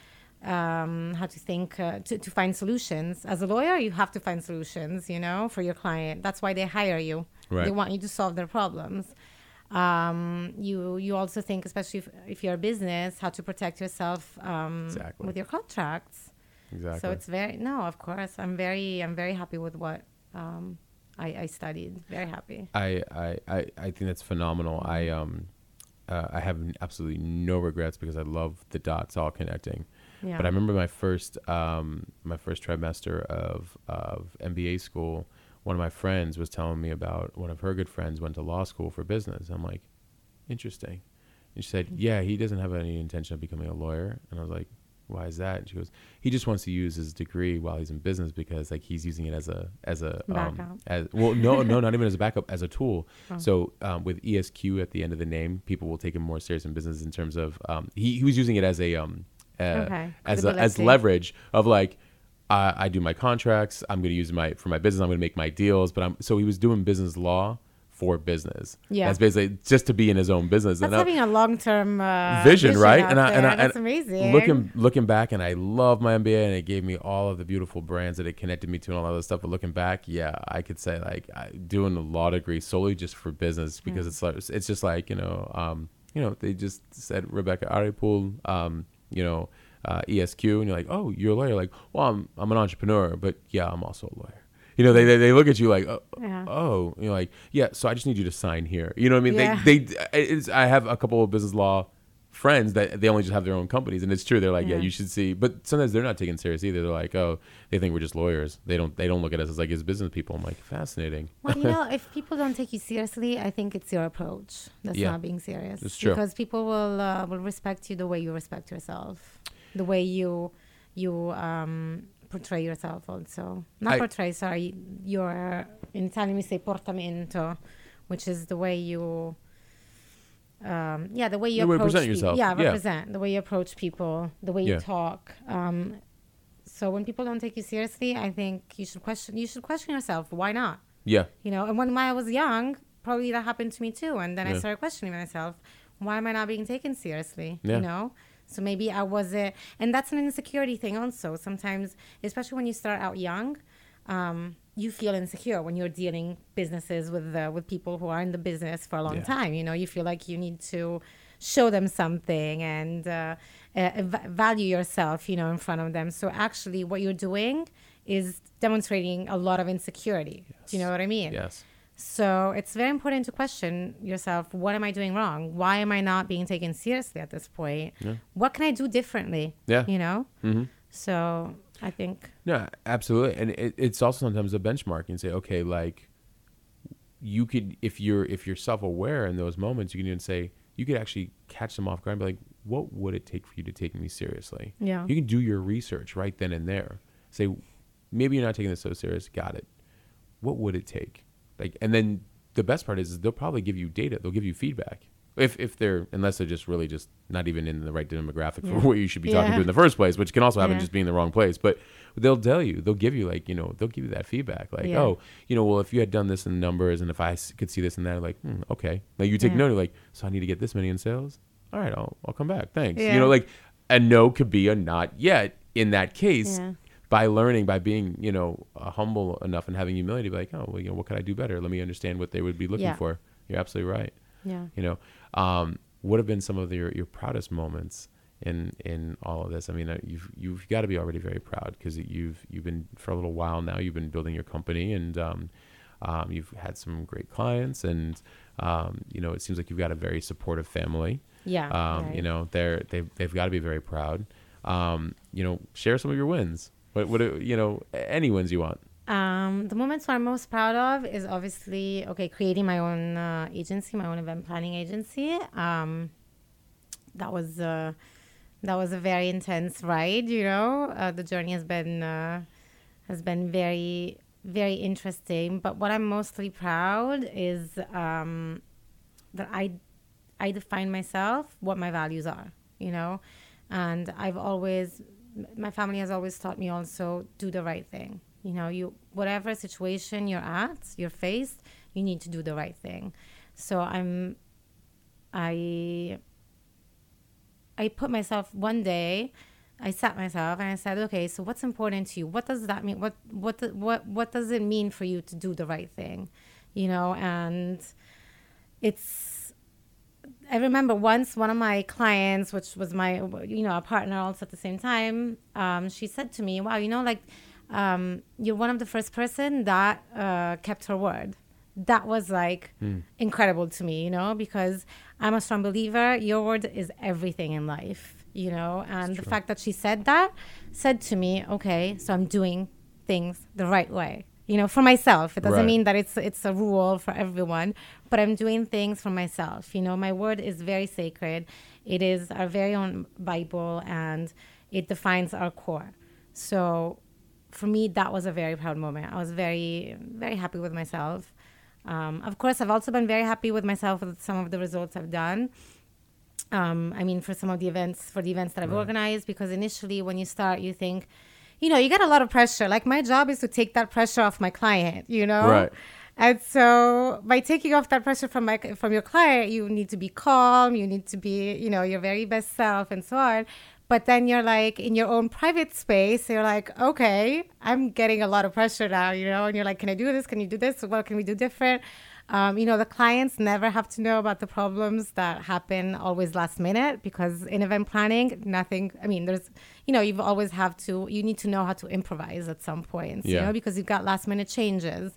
um, how to think uh, to to find solutions. As a lawyer, you have to find solutions. You know, for your client. That's why they hire you. Right. They want you to solve their problems. Um, you you also think, especially if, if you're a business, how to protect yourself um, Exactly. with your contracts. Exactly. So it's very no, of course. I'm very I'm very happy with what um, I, I studied. Very happy. I, I, I, I think that's phenomenal. I um uh, I have absolutely no regrets because I love the dots all connecting. Yeah. But I remember my first um my first trimester of of MBA school. One of my friends was telling me about one of her good friends went to law school for business. I'm like, interesting. And she said, yeah, he doesn't have any intention of becoming a lawyer. And I was like, why is that? And she goes, he just wants to use his degree while he's in business because like he's using it as a as a um, as well no no not even as a backup as a tool. So um, with ESQ at the end of the name, people will take him more serious in business in terms of um, he he was using it as a um uh, Okay. as a, as leverage of like I, I do my contracts. I'm going to use my for my business. I'm going to make my deals. But I'm so he was doing business law for business. Yeah. that's basically just to be in his own business. That's And having a long term uh, vision, right? out And I, and I, there. That's and amazing. Looking looking back, and I love my MBA, and it gave me all of the beautiful brands that it connected me to, and all that other stuff. But looking back, yeah, I could say like I, doing a law degree solely just for business because it's like it's just like you know, um, you know, they just said Rebecca Aripol, um, you know, uh, ESQ, and you're like, oh, you're a lawyer. Like, well, I'm I'm an entrepreneur, but yeah, I'm also a lawyer. You know, they, they, they look at you like, oh, Yeah. oh, you're like, yeah. So I just need you to sign here. You know what I mean? Yeah. They they it's, I have a couple of business law friends that they only just have their own companies, and it's true. They're like, yeah, Yeah. you should see. But sometimes they're not taken serious either. They're like, oh, they think we're just lawyers. They don't they don't look at us as like as business people. I'm like, fascinating. Well, you know, if people don't take you seriously, I think it's your approach that's Yeah. not being serious. It's true. Because people will uh, will respect you the way you respect yourself, the way you you um, portray yourself. Also, not I- portray. Sorry, your in Italian we say portamento, which is the way you. Um, yeah, the way you The way you approach present peop- yourself, Yeah, yeah. represent the way you approach people, the way Yeah. you talk. Um, so when people don't take you seriously, I think you should question. You should question yourself. Why not? Yeah, you know and when I was young probably that happened to me too and then I started questioning myself why am I not being taken seriously Yeah. you know so maybe I wasn't and that's an insecurity thing also. Sometimes especially when you start out young um, you feel insecure when you're dealing businesses with uh, with people who are in the business for a long Yeah. time. You know you feel like you need to show them something and uh, uh, value yourself you know in front of them. So actually what you're doing is demonstrating a lot of insecurity. Do you know what I mean? Yes, so it's very important to question yourself what am I doing wrong? Why am I not being taken seriously at this point? What can I do differently? Yeah. You know? hmm So I think, No, absolutely, and it, it's also sometimes a benchmark and say, okay, like you could, if you're if you're self aware in those moments, you can even say you could actually catch them off guard and be like, what would it take for you to take me seriously? Yeah. you can do your research right then and there. Say, maybe you're not taking this so serious. Got it. What would it take? Like, and then the best part is, is they'll probably give you data. They'll give you feedback. If, if they're unless they're just really just not even in the right demographic Yeah. for what you should be talking Yeah. to in the first place, which can also happen Yeah. just being in the wrong place. But they'll tell you, they'll give you like you know, they'll give you that feedback, like oh, you know, well if you had done this in numbers and if I could see this and that, like hmm, okay, like you take note, like so I need to get this many in sales. All right, I'll I'll come back, thanks. You know, like a no could be a not yet in that case. By learning, by being, you know, uh, humble enough and having humility, be like, oh, well, you know, what could I do better? Let me understand what they would be looking Yeah. for. You're absolutely right yeah. you know um, what have been some of your, your proudest moments in in all of this i mean uh, you've you've got to be already very proud because you've you've been for a little while now you've been building your company and um, um, you've had some great clients and um, you know it seems like you've got a very supportive family Yeah. um, right. you know they're they've, they've got to be very proud um, you know share some of your wins what what you know any wins you want Um, the moments I'm most proud of is obviously okay creating my own uh, agency, my own event planning agency. Um, that was uh, that was a very intense ride. You know, uh, the journey has been uh, has been very very interesting. But what I'm mostly proud is um, that I I define myself what my values are. You know, and I've always my family has always taught me also do the right thing. You know you whatever situation you're at you're faced you need to do the right thing. So i'm i i put myself one day i sat myself and i said okay so what's important to you? What does that mean? What what what what does it mean for you to do the right thing? You know and it's I remember once one of my clients, which was my, you know, a partner also at the same time, um, she said to me, "Wow, you know, like um, you're one of the first person that uh, kept her word." That was like incredible to me, you know, because I'm a strong believer. Your word is everything in life, you know, and the fact that she said that said to me, "Okay, so I'm doing things the right way." You know, for myself. It doesn't Right. mean that it's it's a rule for everyone, but I'm doing things for myself. You know, my word is very sacred. It is our very own Bible, and it defines our core. So, for me, that was a very proud moment. I was very very happy with myself. Um, of course, I've also been very happy with myself with some of the results I've done. Um, I mean, for some of the events, for the events that I've organized, because initially when you start, you think, you know, you get a lot of pressure. Like my job is to take that pressure off my client, you know? Right. And so by taking off that pressure from my from your client, you need to be calm, you need to be, you know, your very best self and so on. But then you're like in your own private space, you're like, okay, I'm getting a lot of pressure now, you know, and you're like, can I do this? Can you do this? What can we do different? Um, you know, the clients never have to know about the problems that happen always last minute because in event planning, nothing, I mean, there's, you know, you've always have to, you need to know how to improvise at some points, you know, because you've got last minute changes.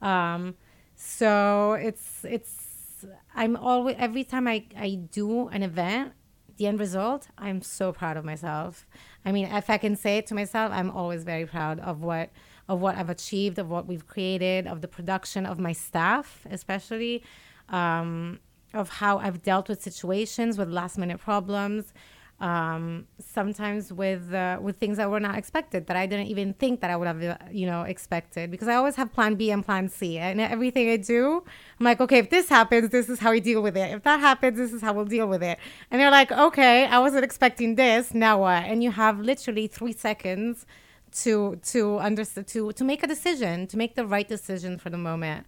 Um, so it's, it's, I'm always, every time I, I do an event, the end result, I'm so proud of myself. I mean, if I can say it to myself, I'm always very proud of what of what I've achieved, of what we've created, of the production of my staff, especially, um, of how I've dealt with situations with last minute problems. Um, sometimes with uh, with things that were not expected that I didn't even think that I would have uh, you know expected because I always have plan B and plan C and everything I do I'm like okay if this happens this is how we deal with it. If that happens this is how we'll deal with it. And you're like okay I wasn't expecting this. Now what? And you have literally three seconds to to understand to to make a decision to make the right decision for the moment.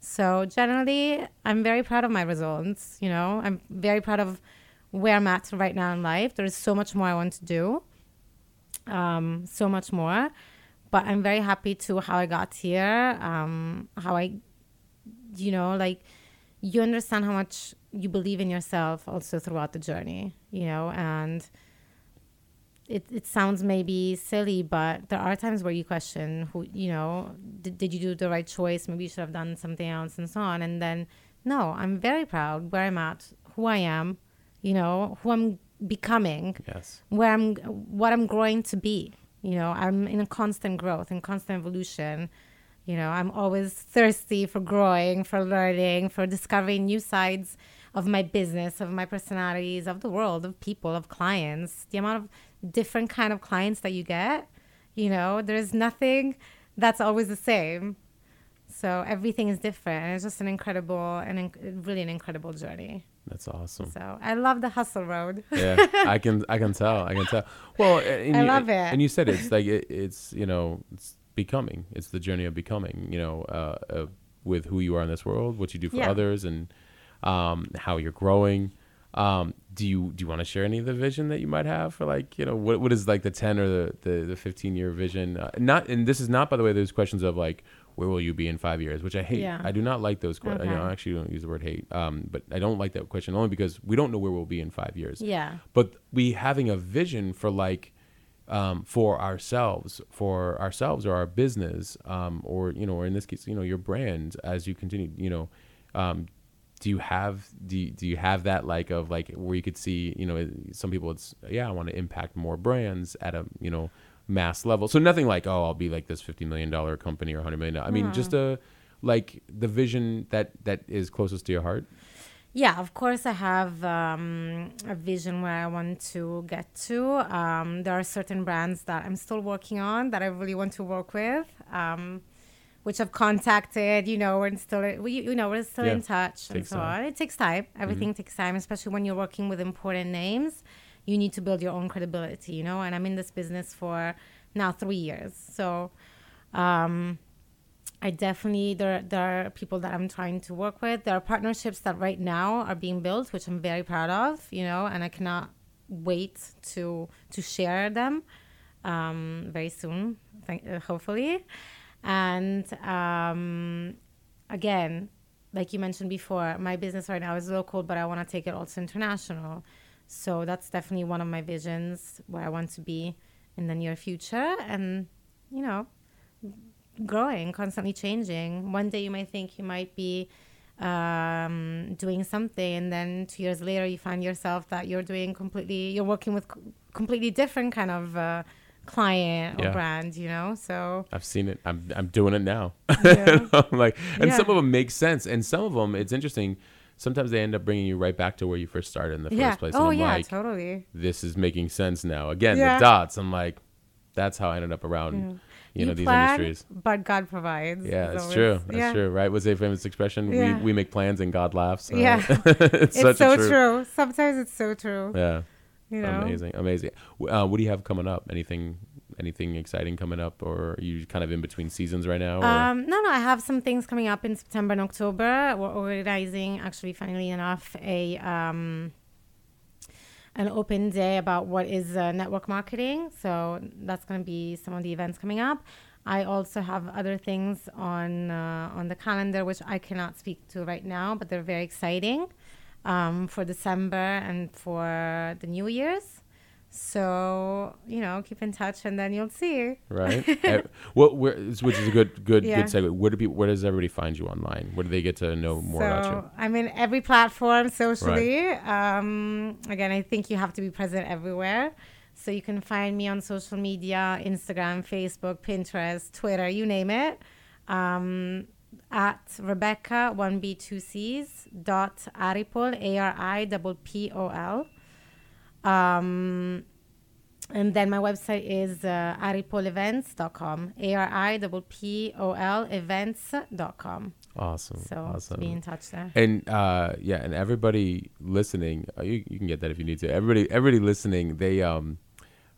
So generally i'm very proud of my results you know? I'm very proud of where i'm at right now in life. There's so much more i want to do um, so much more. But i'm very happy to how i got here um, how i you know like you understand how much you believe in yourself also throughout the journey you know? And it, it sounds maybe silly, but there are times where you question who, you know, did, did you do the right choice? Maybe you should have done something else and so on. And then, no, I'm very proud where I'm at, who I am, you know, who I'm becoming, Yes. where I'm, what I'm growing to be. You know, I'm in a constant growth and constant evolution. You know, I'm always thirsty for growing, for learning, for discovering new sides of my business, of my personalities, of the world, of people, of clients. The amount of different kind of clients that you get, you know, there's nothing that's always the same. So everything is different. And it's just an incredible and inc- really an incredible journey. That's awesome. So I love the hustle road. yeah, I can I can tell. I can tell. Well, and I you, love it. And you said it's like it, it's you know it's becoming. It's the journey of becoming. You know, uh, uh, with who you are in this world, what you do for Yeah. others, and um, how you're growing. Um, do you do you want to share any of the vision that you might have for like you know what what is like the ten or the the, the fifteen year vision? Uh, not and this is not by the way. There's questions of like where will you be in five years, which I hate. Yeah. I do not like those questions. You know, I actually don't use the word hate, um, but I don't like that question only because we don't know where we'll be in five years Yeah. but we having a vision for like um, for ourselves for ourselves or our business um, or you know or in this case you know your brand as you continue you know um, do you have do you, do you have that like of like where you could see you know some people it's yeah I want to impact more brands at a you know mass level. So nothing like oh I'll be like this 50 million dollar company or 100 million I mean just a like the vision that that is closest to your heart. Yeah, of course, I have um, a vision where I want to get to. Um, there are certain brands that I'm still working on that I really want to work with, um, which I've contacted. You know, we're still, we, you know, we're still Yeah, in touch and so time. Mm-hmm. on. It takes time. Everything takes time, especially when you're working with important names. You need to build your own credibility, you know. And I'm in this business for now three years, so. Um, I definitely there there are people that I'm trying to work with. There are partnerships that right now are being built, which I'm very proud of, you know, and I cannot wait to to share them um, very soon, thank, uh, hopefully. And um, again, like you mentioned before, my business right now is local, but I want to take it also international. So that's definitely one of my visions where I want to be in the near future, and you know, growing, constantly changing. One day you might think you might be um, doing something, and then two years later you find yourself that you're doing completely, you're working with completely different kind of uh, client or Yeah. brand, you know. So I've seen it I'm I'm doing it now yeah, I'm like, and Yeah. some of them make sense, and some of them, it's interesting. Sometimes they end up bringing you right back to where you first started in the first place. Oh and I'm yeah, like, totally. this is making sense now. Again, the dots. I'm like, that's how I ended up around, you know, these plan, industries. but God provides. Yeah, It's that's always- true. That's yeah. true, right? What's a famous expression? Yeah. We we make plans and God laughs. Yeah. it's, It's so true. true. Sometimes it's so true. Yeah, You know. amazing, amazing. Uh, what do you have coming up? Anything, anything exciting coming up, or are you kind of in between seasons right now? Um, no, no, I have some things coming up in September and October. We're organizing, actually, funnily enough, a um, an open day about what is uh, network marketing. So that's going to be some of the events coming up. I also have other things on uh, on the calendar which I cannot speak to right now, but they're very exciting um, for December and for the New Year's. So you know, keep in touch, and then you'll see. right? Eh, what, where, which is a good, good, Yeah. good segue. Where do people, where does everybody find you online? Where do they get to know more so about you? I'm in every platform socially. Um, again, I think you have to be present everywhere. So you can find me on social media: Instagram, Facebook, Pinterest, Twitter, you name it. Um, at Rebecca one B two C's dot Aripol A R I double P O L. Um, and then my website is uh, aripolevents.com. A R I double P O L events.com. Awesome, So awesome. be in touch there. And uh, yeah, and everybody listening, uh, you, you can get that if you need to. Everybody, everybody listening, they um,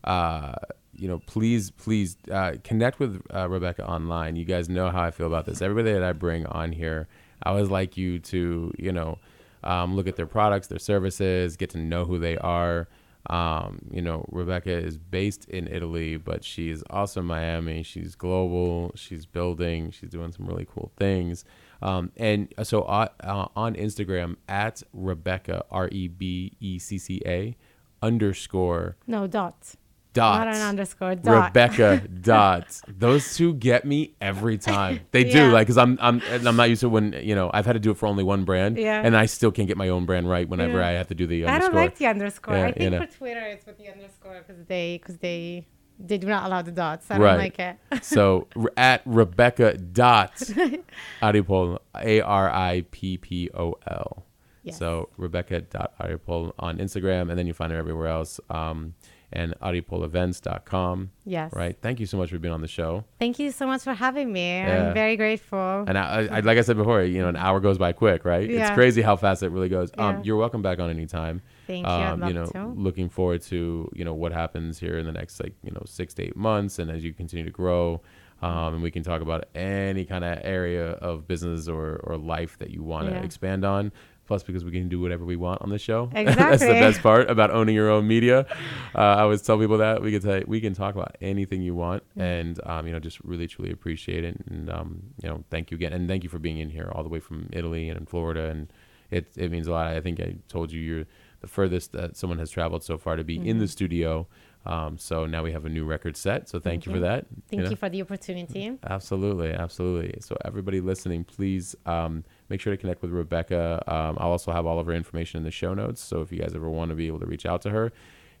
uh, you know, please, please uh, connect with uh, Rebecca online. You guys know how I feel about this. Everybody that I bring on here, I always like you to, you know, um, look at their products, their services, get to know who they are. Um, you know, Rebecca is based in Italy, but she's also in Miami. She's global. She's building. She's doing some really cool things. Um, and so uh, uh, on Instagram at Rebecca R E B E C C A underscore No, dot. Dot Not an underscore, dot. Rebecca dot. Those two get me every time. They do Yeah. like because I'm I'm and I'm not used to when you know I've had to do it for only one brand. Yeah. And I still can't get my own brand right whenever Yeah. I have to do the I underscore. don't like the underscore. Yeah, I you think know. for Twitter it's with the underscore because they because they they do not allow the dots. I Right. don't like it. so at Rebecca dot Aripol A R I P P O L. Yes. So Rebecca dot Aripol on Instagram, and then you find her everywhere else. Um, and aripolevents.com. Yes. Right. Thank you so much for being on the show. Thank you so much for having me. Yeah. I'm very grateful. And I, I, like I said before, you know, an hour goes by quick, right? Yeah. It's crazy how fast it really goes. Um, Yeah. you're welcome back on anytime. Thank you. Um, love you know, to. looking forward to you know what happens here in the next like you know six to eight months, and as you continue to grow, um, and we can talk about any kind of area of business or or life that you want to Yeah. expand on. Plus, because we can do whatever we want on the show. That's the best part about owning your own media. Uh, I always tell people that we can say we can talk about anything you want, and um, you know, just really truly appreciate it, and um, you know, thank you again, and thank you for being in here all the way from Italy and in Florida, and it it means a lot. I think I told you you're the furthest that someone has traveled so far to be in Mm-hmm. the studio. Um, so now we have a new record set. So thank, you for that. Thank you, know? for the opportunity. Absolutely, absolutely. So everybody listening, please um, make sure to connect with Rebecca. Um, I'll also have all of her information in the show notes. So if you guys ever want to be able to reach out to her,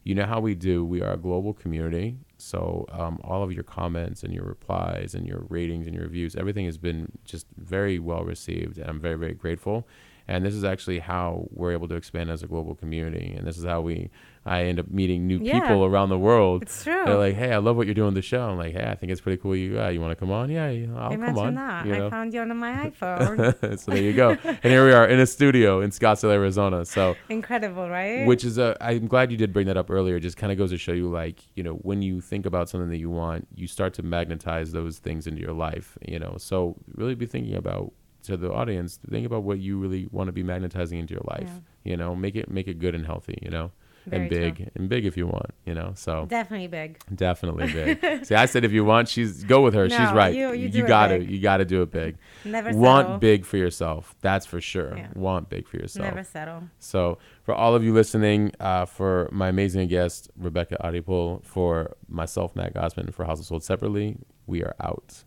you know how we do. We are a global community. So um, all of your comments and your replies and your ratings and your reviews, everything has been just very well received. And I'm very, very grateful. And this is actually how we're able to expand as a global community. And this is how we, I end up meeting new Yeah. people around the world. It's true. They're like, hey, I love what you're doing with the show. I'm like, hey, I think it's pretty cool. You, uh, you want to come on? Yeah, yeah, I'll Imagine come on. that. you know? I found you on my iPhone. so there you go. and here we are in a studio in Scottsdale, Arizona. So, Incredible, right? which is a, I'm glad you did bring that up earlier. It just kind of goes to show you, like, you know, when you think about something that you want, you start to magnetize those things into your life, you know. So really be thinking about to the audience, think about what you really want to be magnetizing into your life. You know, make it make it good and healthy. You know, and big true. and big if you want. You know, so Definitely big. definitely big. See, I said if you want, she's go with her. she's right. you- you it gotta you gotta do it big. Never want settle. big for yourself. That's for sure. Yeah. Want big for yourself. Never settle. So for all of you listening, uh, for my amazing guest Rebecca Aripol, for myself Matt Gossman, for House of Sold separately, we are out.